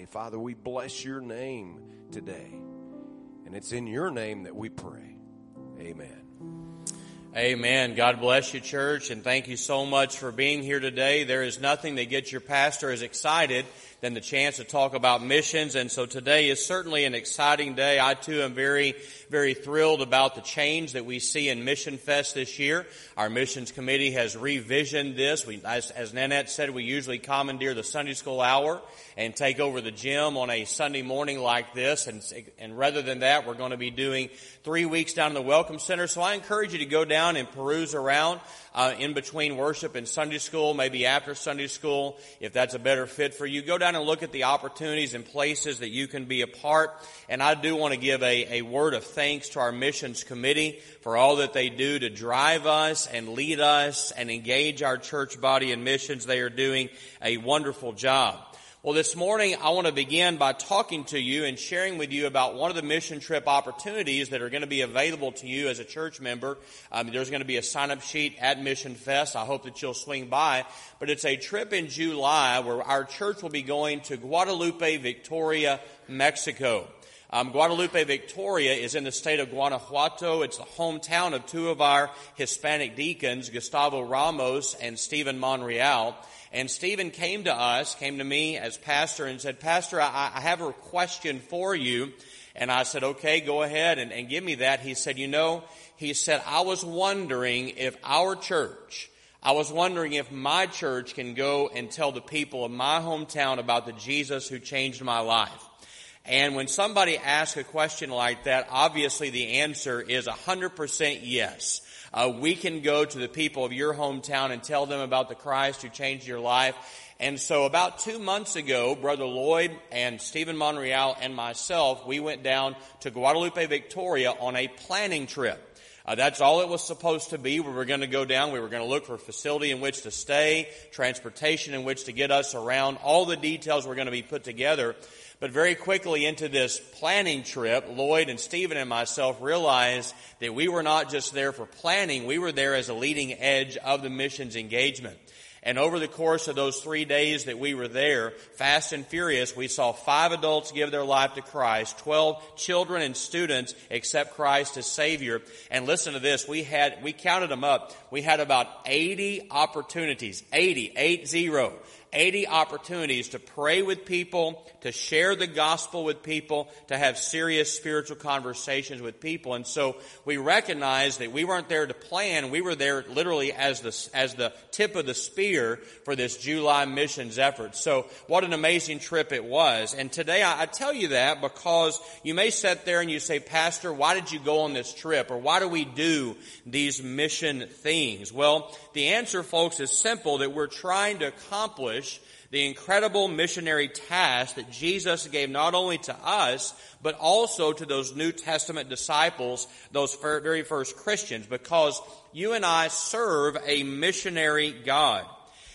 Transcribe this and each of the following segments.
today. Father, we bless your name today. And it's in your name that we pray. Amen. Amen. God bless you, church, and thank you so much for being here today. There is nothing that gets your pastor as excited than the chance to talk about missions. And so today is certainly an exciting day. I too am very, very thrilled about the change that we see in Mission Fest this year. Our missions committee has revisioned this. We, as, as Nanette said, we usually commandeer the Sunday school hour and take over the gym on a Sunday morning like this. And, and rather than that, we're going to be doing three weeks down in the Welcome Center. So I encourage you to go down and peruse around uh, in between worship and Sunday school, maybe after Sunday school, if that's a better fit for you. Go down and look at the opportunities and places that you can be a part. And I do want to give a, a word of thanks to our missions committee for all that they do to drive us and lead us and engage our church body in missions. They are doing a wonderful job. Well, this morning I want to begin by talking to you and sharing with you about one of the mission trip opportunities that are going to be available to you as a church member. Um, there's going to be a sign up sheet at Mission Fest. I hope that you'll swing by. But it's a trip in July where our church will be going to Guadalupe, Victoria, Mexico. Um, Guadalupe, Victoria is in the state of Guanajuato. It's the hometown of two of our Hispanic deacons, Gustavo Ramos and Stephen Monreal. And Stephen came to us, came to me as pastor and said, Pastor, I, I have a question for you. And I said, okay, go ahead and, and give me that. He said, you know, he said, I was wondering if our church, I was wondering if my church can go and tell the people of my hometown about the Jesus who changed my life. And when somebody asks a question like that, obviously the answer is 100% yes. Uh, we can go to the people of your hometown and tell them about the Christ who changed your life. And so about two months ago, Brother Lloyd and Stephen Monreal and myself, we went down to Guadalupe, Victoria on a planning trip. Uh, that's all it was supposed to be. We were going to go down. We were going to look for a facility in which to stay, transportation in which to get us around. All the details were going to be put together. But very quickly into this planning trip, Lloyd and Stephen and myself realized that we were not just there for planning, we were there as a leading edge of the missions engagement. And over the course of those three days that we were there, fast and furious, we saw five adults give their life to Christ, 12 children and students accept Christ as Savior. And listen to this, we had, we counted them up, we had about 80 opportunities, 80, 8 0, 80 opportunities to pray with people, to share the gospel with people, to have serious spiritual conversations with people. And so we recognized that we weren't there to plan, we were there literally as the, as the tip of the spear for this July missions effort. So what an amazing trip it was. And today I, I tell you that because you may sit there and you say, Pastor, why did you go on this trip? Or why do we do these mission things? Well, the answer, folks, is simple that we're trying to accomplish accomplish the incredible missionary task that Jesus gave not only to us, but also to those New Testament disciples, those very first Christians, because you and I serve a missionary God.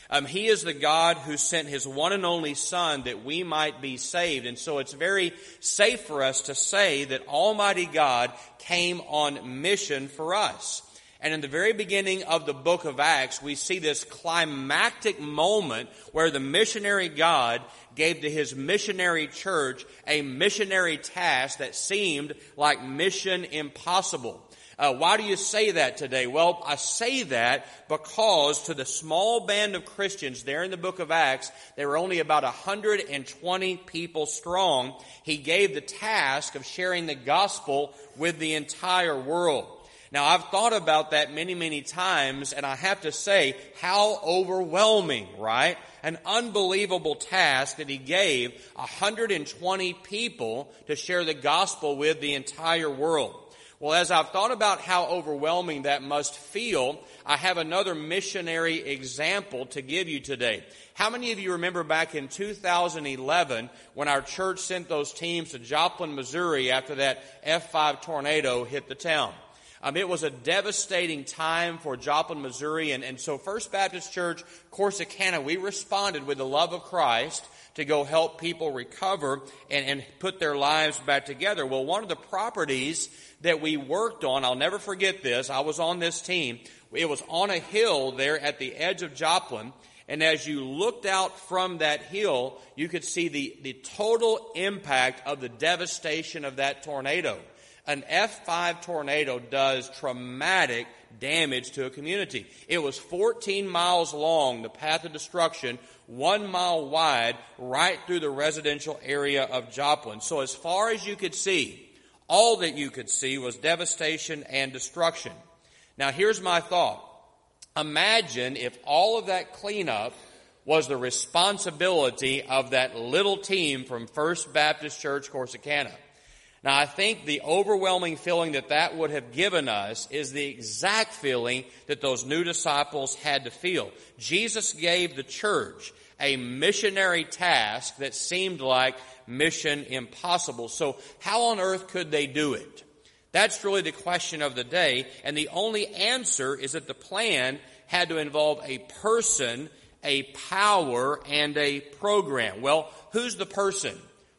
Um, he is the God who sent His one and only Son that we might be saved. And so it's very safe for us to say that Almighty God came on mission for us. And in the very beginning of the book of Acts, we see this climactic moment where the missionary God gave to his missionary church a missionary task that seemed like mission impossible. Uh, why do you say that today? Well, I say that because to the small band of Christians there in the book of Acts, there were only about 120 people strong. He gave the task of sharing the gospel with the entire world. Now, I've thought about that many, many times, and I have to say, how overwhelming, right? An unbelievable task that he gave 120 people to share the gospel with the entire world. Well, as I've thought about how overwhelming that must feel, I have another missionary example to give you today. How many of you remember back in 2011 when our church sent those teams to Joplin, Missouri after that F5 tornado hit the town? Um, it was a devastating time for Joplin, Missouri. And, and so First Baptist Church, Corsicana, we responded with the love of Christ to go help people recover and, and put their lives back together. Well, one of the properties that we worked on, I'll never forget this, I was on this team. It was on a hill there at the edge of Joplin. And as you looked out from that hill, you could see the, the total impact of the devastation of that tornado. An F5 tornado does traumatic damage to a community. It was 14 miles long, the path of destruction, one mile wide, right through the residential area of Joplin. So as far as you could see, all that you could see was devastation and destruction. Now here's my thought. Imagine if all of that cleanup was the responsibility of that little team from First Baptist Church Corsicana. Now, I think the overwhelming feeling that that would have given us is the exact feeling that those new disciples had to feel. Jesus gave the church a missionary task that seemed like mission impossible. So how on earth could they do it? That's really the question of the day. And the only answer is that the plan had to involve a person, a power, and a program. Well, who's the person?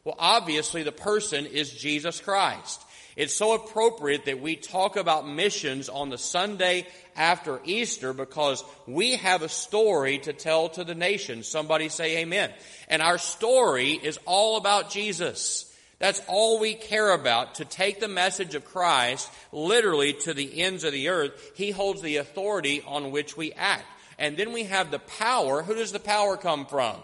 Well, obviously the person is Jesus Christ. It's so appropriate that we talk about missions on the Sunday after Easter because we have a story to tell to the nation. Somebody say amen. And our story is all about Jesus. That's all we care about, to take the message of Christ literally to the ends of the earth. He holds the authority on which we act. And then we have the power. Who does the power come from?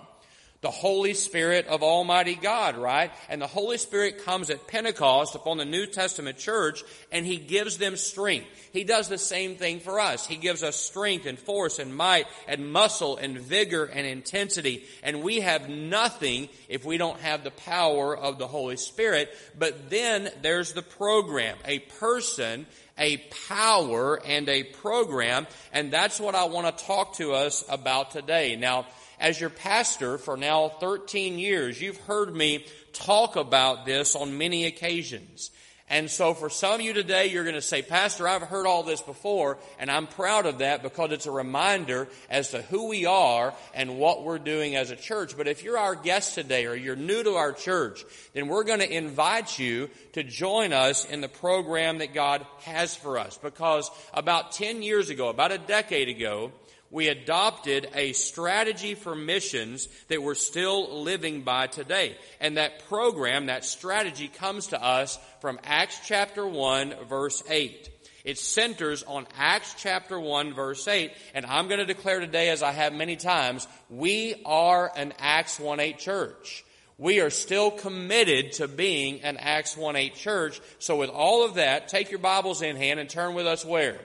The Holy Spirit of Almighty God, right? And the Holy Spirit comes at Pentecost upon the New Testament church and He gives them strength. He does the same thing for us. He gives us strength and force and might and muscle and vigor and intensity. And we have nothing if we don't have the power of the Holy Spirit. But then there's the program. A person a power and a program, and that's what I want to talk to us about today. Now, as your pastor for now 13 years, you've heard me talk about this on many occasions. And so for some of you today, you're going to say, Pastor, I've heard all this before, and I'm proud of that because it's a reminder as to who we are and what we're doing as a church. But if you're our guest today or you're new to our church, then we're going to invite you to join us in the program that God has for us. Because about 10 years ago, about a decade ago, we adopted a strategy for missions that we're still living by today. And that program, that strategy comes to us from Acts chapter 1 verse 8. It centers on Acts chapter 1 verse 8. And I'm going to declare today, as I have many times, we are an Acts 1 8 church. We are still committed to being an Acts 1 8 church. So with all of that, take your Bibles in hand and turn with us where?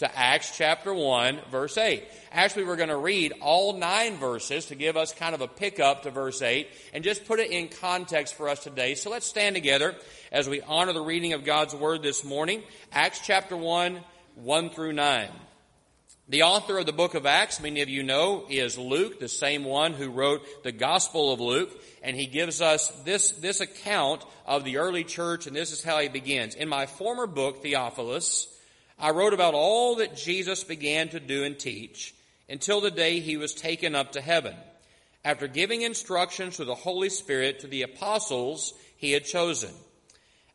To Acts chapter 1, verse 8. Actually, we're going to read all nine verses to give us kind of a pickup to verse 8 and just put it in context for us today. So let's stand together as we honor the reading of God's Word this morning. Acts chapter 1, 1 through 9. The author of the book of Acts, many of you know, is Luke, the same one who wrote the Gospel of Luke, and he gives us this, this account of the early church, and this is how he begins. In my former book, Theophilus, I wrote about all that Jesus began to do and teach until the day he was taken up to heaven, after giving instructions through the Holy Spirit to the apostles he had chosen.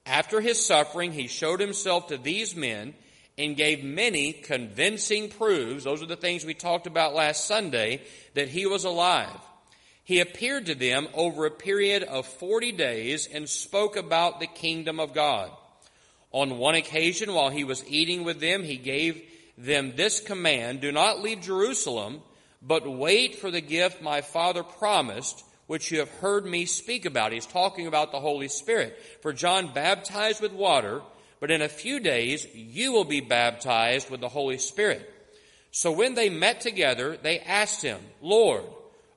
After his suffering, he showed himself to these men and gave many convincing proofs, those are the things we talked about last Sunday, that he was alive. He appeared to them over a period of 40 days and spoke about the kingdom of God. On one occasion, while he was eating with them, he gave them this command Do not leave Jerusalem, but wait for the gift my Father promised, which you have heard me speak about. He's talking about the Holy Spirit. For John baptized with water, but in a few days you will be baptized with the Holy Spirit. So when they met together, they asked him, Lord,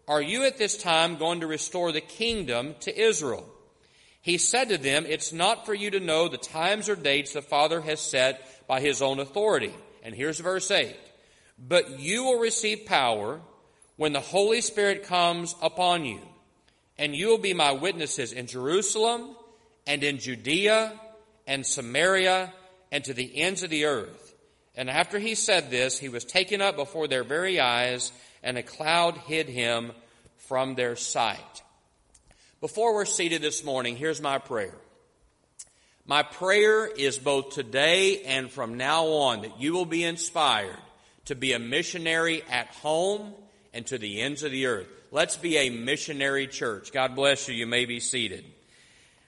are you at this time going to restore the kingdom to Israel? He said to them, It's not for you to know the times or dates the Father has set by his own authority. And here's verse 8. But you will receive power when the Holy Spirit comes upon you, and you will be my witnesses in Jerusalem and in Judea and Samaria and to the ends of the earth. And after he said this, he was taken up before their very eyes, and a cloud hid him from their sight. Before we're seated this morning, here's my prayer. My prayer is both today and from now on that you will be inspired to be a missionary at home and to the ends of the earth. Let's be a missionary church. God bless you. You may be seated.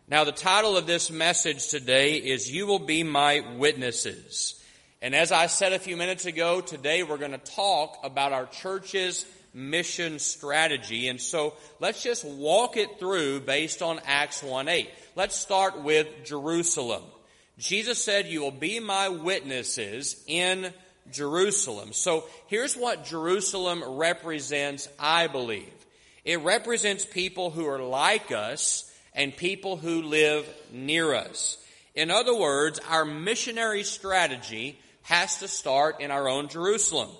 Now, the title of this message today is You Will Be My Witnesses. And as I said a few minutes ago, today we're going to talk about our church's mission strategy. And so let's just walk it through based on Acts 1 8. Let's start with Jerusalem. Jesus said, You will be my witnesses in Jerusalem. So here's what Jerusalem represents, I believe. It represents people who are like us and people who live near us. In other words, our missionary strategy has to start in our own Jerusalem.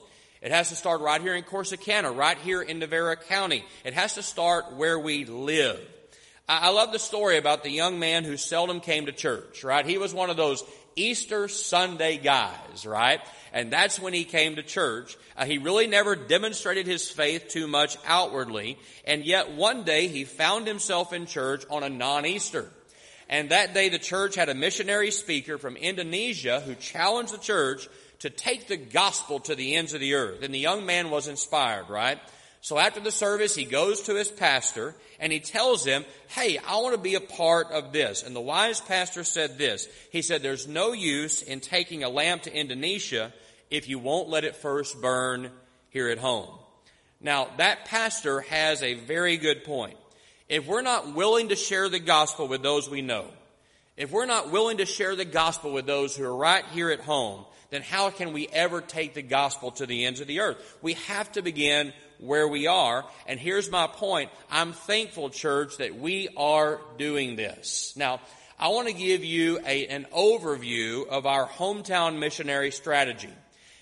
It has to start right here in Corsicana, right here in Navarro County. It has to start where we live. I love the story about the young man who seldom came to church, right? He was one of those Easter Sunday guys, right? And that's when he came to church. Uh, he really never demonstrated his faith too much outwardly. And yet one day he found himself in church on a non-Easter. And that day the church had a missionary speaker from Indonesia who challenged the church to take the gospel to the ends of the earth. And the young man was inspired, right? So after the service, he goes to his pastor and he tells him, Hey, I want to be a part of this. And the wise pastor said this. He said, There's no use in taking a lamp to Indonesia if you won't let it first burn here at home. Now, that pastor has a very good point. If we're not willing to share the gospel with those we know, if we're not willing to share the gospel with those who are right here at home, then how can we ever take the gospel to the ends of the earth? We have to begin where we are. And here's my point. I'm thankful, church, that we are doing this. Now, I want to give you a, an overview of our hometown missionary strategy.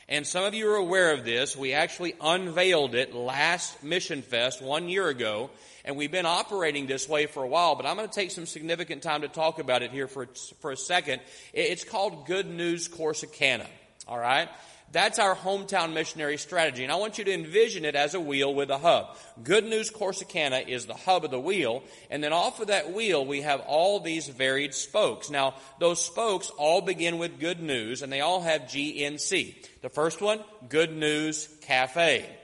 And some of you are aware of this. We actually unveiled it last Mission Fest one year ago, and we've been operating this way for a while, but I'm going to take some significant time to talk about it here for, for a second. It's called Good News Corsicana. All right? That's our hometown missionary strategy. And I want you to envision it as a wheel with a hub. Good News Corsicana is the hub of the wheel. And then off of that wheel, we have all these varied spokes. Now, those spokes all begin with good news and they all have GNC. The first one, Good News Cafe.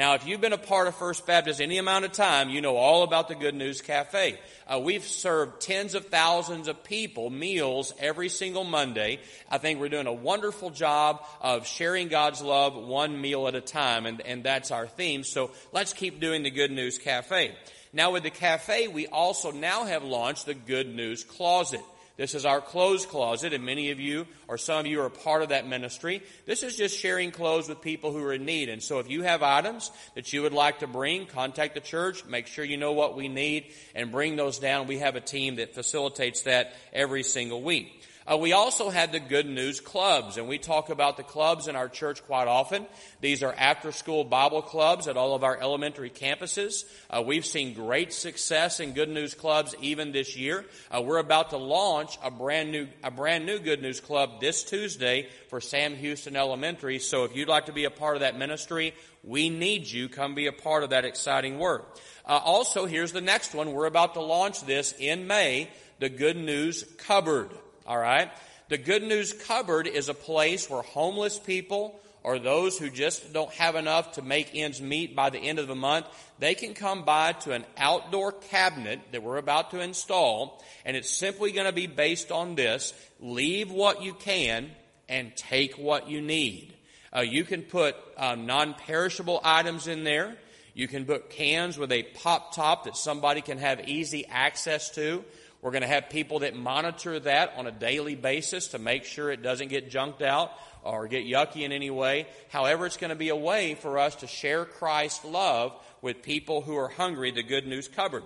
Now, if you've been a part of First Baptist any amount of time, you know all about the Good News Cafe. Uh, we've served tens of thousands of people meals every single Monday. I think we're doing a wonderful job of sharing God's love one meal at a time, and, and that's our theme. So let's keep doing the Good News Cafe. Now, with the cafe, we also now have launched the Good News Closet. This is our clothes closet, and many of you, or some of you, are part of that ministry. This is just sharing clothes with people who are in need. And so if you have items that you would like to bring, contact the church, make sure you know what we need, and bring those down. We have a team that facilitates that every single week. Uh, we also had the Good News Clubs, and we talk about the clubs in our church quite often. These are after school Bible clubs at all of our elementary campuses. Uh, we've seen great success in Good News Clubs even this year. Uh, we're about to launch a brand new, a brand new Good News Club this Tuesday for Sam Houston Elementary. So if you'd like to be a part of that ministry, we need you. Come be a part of that exciting work. Uh, also, here's the next one. We're about to launch this in May, the Good News Cupboard. All right? The good news cupboard is a place where homeless people or those who just don't have enough to make ends meet by the end of the month, they can come by to an outdoor cabinet that we're about to install, and it's simply going to be based on this. Leave what you can and take what you need. Uh, you can put uh, non-perishable items in there. You can put cans with a pop top that somebody can have easy access to. We're going to have people that monitor that on a daily basis to make sure it doesn't get junked out or get yucky in any way. However, it's going to be a way for us to share Christ's love with people who are hungry, the good news cupboard.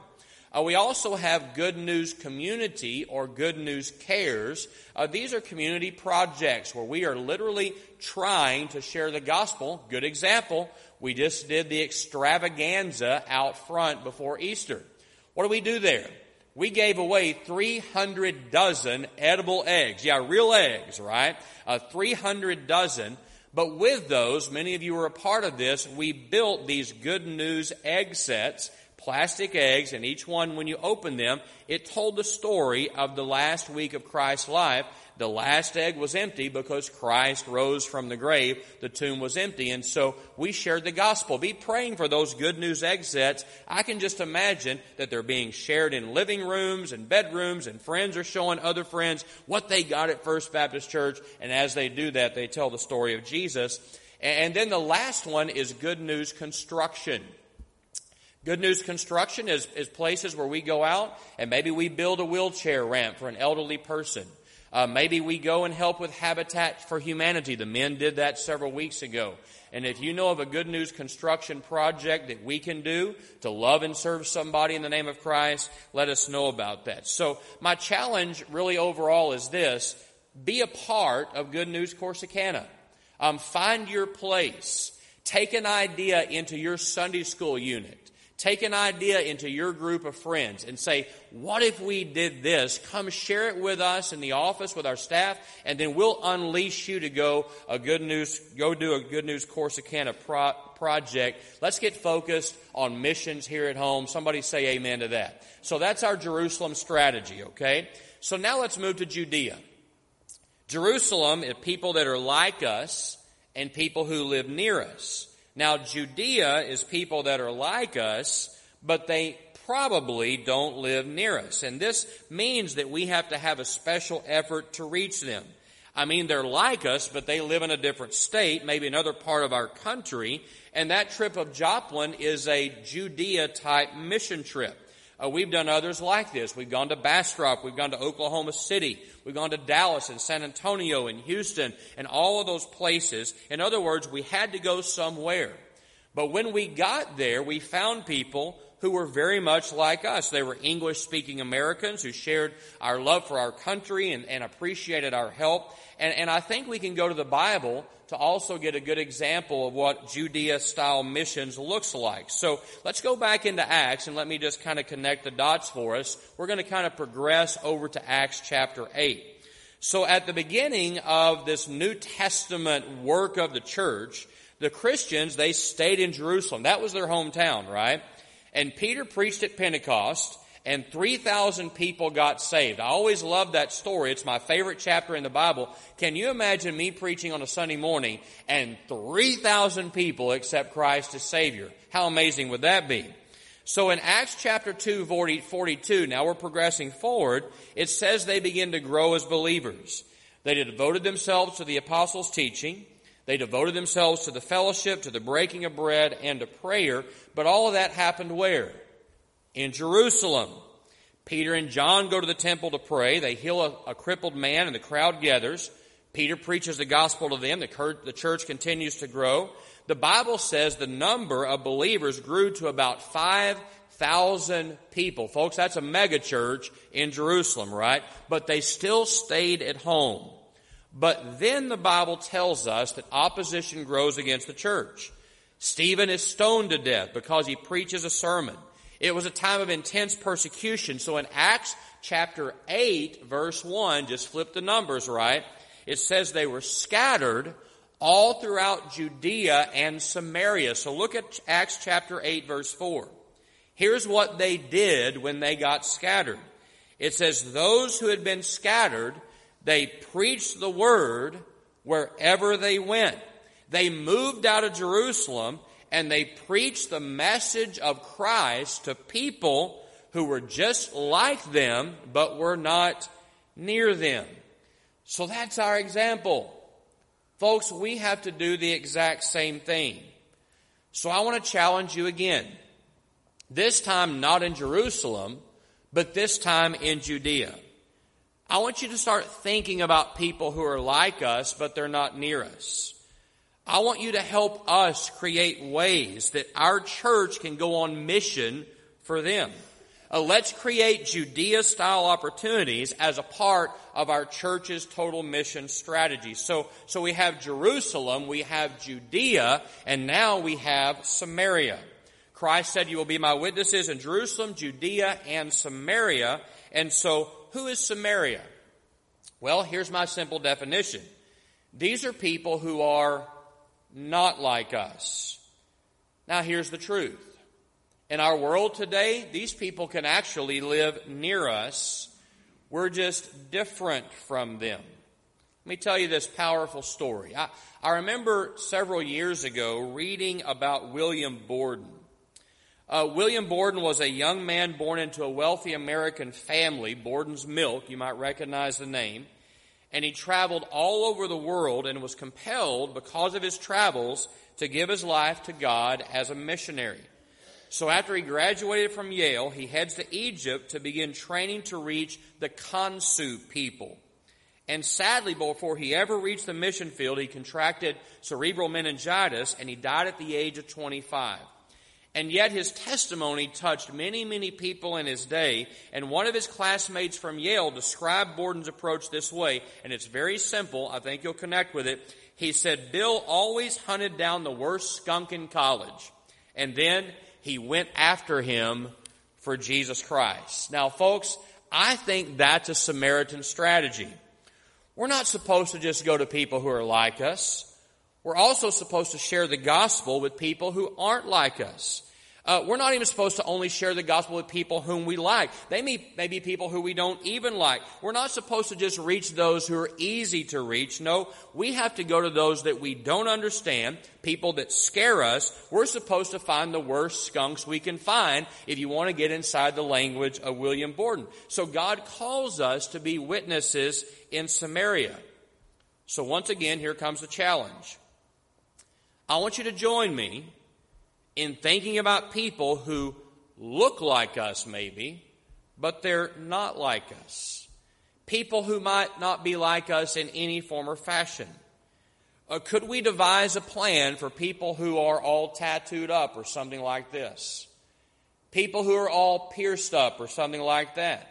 Uh, we also have Good News Community or Good News Cares. Uh, these are community projects where we are literally trying to share the gospel. Good example, we just did the extravaganza out front before Easter. What do we do there? We gave away 300 dozen edible eggs. Yeah, real eggs, right? Uh, 300 dozen. But with those, many of you were a part of this, we built these good news egg sets, plastic eggs, and each one, when you open them, it told the story of the last week of Christ's life. The last egg was empty because Christ rose from the grave. The tomb was empty. And so we shared the gospel. Be praying for those good news sets. I can just imagine that they're being shared in living rooms and bedrooms and friends are showing other friends what they got at First Baptist Church. And as they do that, they tell the story of Jesus. And then the last one is good news construction. Good news construction is, is places where we go out and maybe we build a wheelchair ramp for an elderly person. Uh, maybe we go and help with Habitat for Humanity. The men did that several weeks ago. And if you know of a good news construction project that we can do to love and serve somebody in the name of Christ, let us know about that. So my challenge really overall is this. Be a part of Good News Corsicana. Um, find your place. Take an idea into your Sunday school unit. Take an idea into your group of friends and say, what if we did this? Come share it with us in the office with our staff, and then we'll unleash you to go a good news, go do a good news Corsicana pro- project. Let's get focused on missions here at home. Somebody say amen to that. So that's our Jerusalem strategy, okay? So now let's move to Judea. Jerusalem is people that are like us and people who live near us. Now, Judea is people that are like us, but they probably don't live near us. And this means that we have to have a special effort to reach them. I mean, they're like us, but they live in a different state, maybe another part of our country. And that trip of Joplin is a Judea type mission trip. Uh, we've done others like this. We've gone to Bastrop. We've gone to Oklahoma City. We've gone to Dallas and San Antonio and Houston and all of those places. In other words, we had to go somewhere. But when we got there, we found people who were very much like us. They were English speaking Americans who shared our love for our country and, and appreciated our help. And, and I think we can go to the Bible to also get a good example of what Judea style missions looks like. So let's go back into Acts and let me just kind of connect the dots for us. We're going to kind of progress over to Acts chapter 8. So at the beginning of this New Testament work of the church, the Christians, they stayed in Jerusalem. That was their hometown, right? And Peter preached at Pentecost and 3,000 people got saved. I always love that story. It's my favorite chapter in the Bible. Can you imagine me preaching on a Sunday morning and 3,000 people accept Christ as Savior? How amazing would that be? So in Acts chapter 2, 42, now we're progressing forward, it says they begin to grow as believers. They devoted themselves to the apostles' teaching. They devoted themselves to the fellowship, to the breaking of bread, and to prayer. But all of that happened where? in Jerusalem. Peter and John go to the temple to pray. They heal a, a crippled man and the crowd gathers. Peter preaches the gospel to them. The, the church continues to grow. The Bible says the number of believers grew to about 5,000 people. Folks, that's a mega church in Jerusalem, right? But they still stayed at home. But then the Bible tells us that opposition grows against the church. Stephen is stoned to death because he preaches a sermon. It was a time of intense persecution. So in Acts chapter 8, verse 1, just flip the numbers, right? It says they were scattered all throughout Judea and Samaria. So look at Acts chapter 8, verse 4. Here's what they did when they got scattered. It says, Those who had been scattered, they preached the word wherever they went. They moved out of Jerusalem and they preached the message of Christ to people who were just like them, but were not near them. So that's our example. Folks, we have to do the exact same thing. So I want to challenge you again. This time not in Jerusalem, but this time in Judea. I want you to start thinking about people who are like us, but they're not near us. I want you to help us create ways that our church can go on mission for them. Uh, let's create Judea style opportunities as a part of our church's total mission strategy. So, so we have Jerusalem, we have Judea, and now we have Samaria. Christ said, you will be my witnesses in Jerusalem, Judea, and Samaria. And so, who is Samaria? Well, here's my simple definition. These are people who are not like us. Now, here's the truth In our world today, these people can actually live near us. We're just different from them. Let me tell you this powerful story. I, I remember several years ago reading about William Borden. Uh, William Borden was a young man born into a wealthy American family, Borden's Milk, you might recognize the name, and he traveled all over the world and was compelled, because of his travels, to give his life to God as a missionary. So after he graduated from Yale, he heads to Egypt to begin training to reach the Kansu people. And sadly, before he ever reached the mission field, he contracted cerebral meningitis and he died at the age of 25. And yet his testimony touched many, many people in his day. And one of his classmates from Yale described Borden's approach this way, and it's very simple. I think you'll connect with it. He said, Bill always hunted down the worst skunk in college. And then he went after him for Jesus Christ. Now, folks, I think that's a Samaritan strategy. We're not supposed to just go to people who are like us. We're also supposed to share the gospel with people who aren't like us. Uh, we're not even supposed to only share the gospel with people whom we like. They may, may be people who we don't even like. We're not supposed to just reach those who are easy to reach. No, we have to go to those that we don't understand, people that scare us. We're supposed to find the worst skunks we can find if you want to get inside the language of William Borden. So God calls us to be witnesses in Samaria. So once again, here comes the challenge. I want you to join me in thinking about people who look like us, maybe, but they're not like us. People who might not be like us in any form or fashion. Uh, could we devise a plan for people who are all tattooed up or something like this? People who are all pierced up or something like that?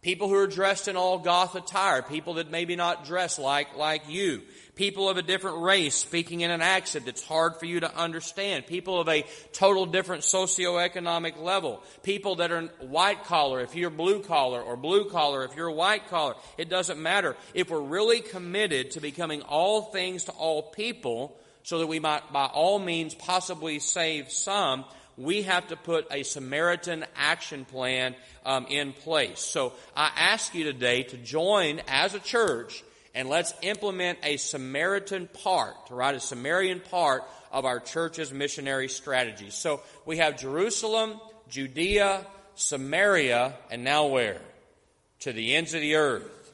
People who are dressed in all goth attire, people that maybe not dress like, like you people of a different race speaking in an accent that's hard for you to understand, people of a total different socioeconomic level, people that are white collar if you're blue collar, or blue collar if you're white collar. It doesn't matter. If we're really committed to becoming all things to all people, so that we might by all means possibly save some, we have to put a Samaritan action plan um, in place. So I ask you today to join as a church and let's implement a Samaritan part, right? A Samaritan part of our church's missionary strategy. So we have Jerusalem, Judea, Samaria, and now where? To the ends of the earth.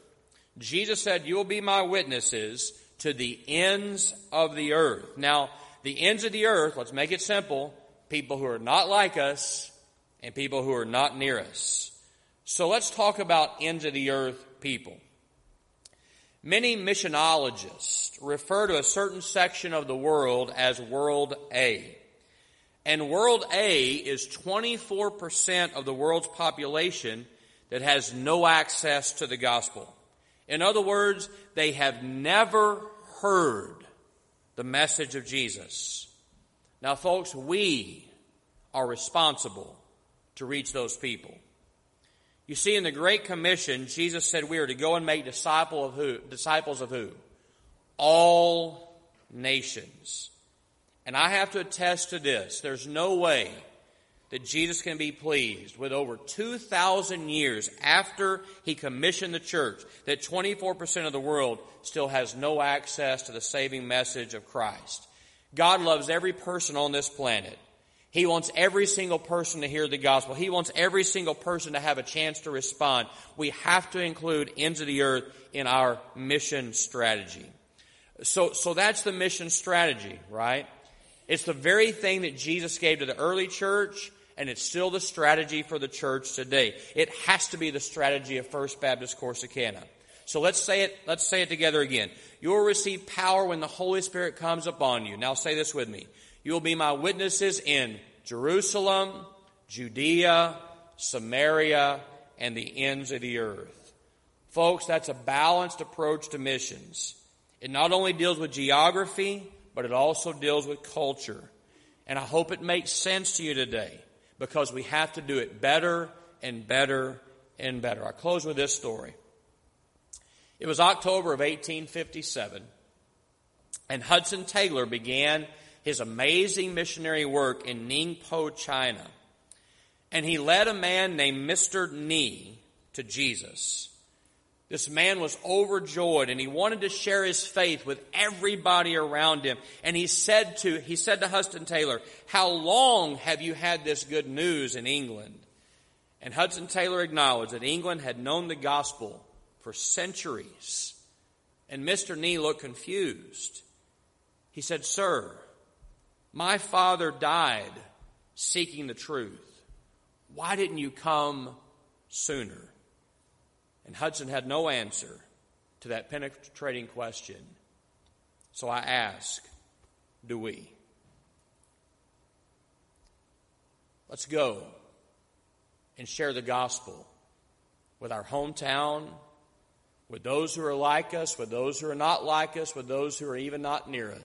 Jesus said, You will be my witnesses to the ends of the earth. Now, the ends of the earth, let's make it simple people who are not like us and people who are not near us. So let's talk about ends of the earth people. Many missionologists refer to a certain section of the world as World A. And World A is 24% of the world's population that has no access to the gospel. In other words, they have never heard the message of Jesus. Now, folks, we are responsible to reach those people. You see, in the Great Commission, Jesus said we are to go and make disciple of who? disciples of who? All nations. And I have to attest to this. There's no way that Jesus can be pleased with over 2,000 years after he commissioned the church that 24% of the world still has no access to the saving message of Christ. God loves every person on this planet. He wants every single person to hear the gospel. He wants every single person to have a chance to respond. We have to include ends of the earth in our mission strategy. So, so that's the mission strategy, right? It's the very thing that Jesus gave to the early church, and it's still the strategy for the church today. It has to be the strategy of First Baptist Corsicana. So let's say it, let's say it together again. You will receive power when the Holy Spirit comes upon you. Now say this with me. You will be my witnesses in Jerusalem, Judea, Samaria, and the ends of the earth. Folks, that's a balanced approach to missions. It not only deals with geography, but it also deals with culture. And I hope it makes sense to you today because we have to do it better and better and better. I close with this story. It was October of 1857, and Hudson Taylor began his amazing missionary work in Ningpo, China. and he led a man named Mr. Nee to Jesus. This man was overjoyed and he wanted to share his faith with everybody around him. And he said to, he said to Hudson Taylor, how long have you had this good news in England? And Hudson Taylor acknowledged that England had known the gospel for centuries. And Mr. Nee looked confused. He said, Sir, my father died seeking the truth. Why didn't you come sooner? And Hudson had no answer to that penetrating question. So I ask, do we? Let's go and share the gospel with our hometown, with those who are like us, with those who are not like us, with those who are even not near us.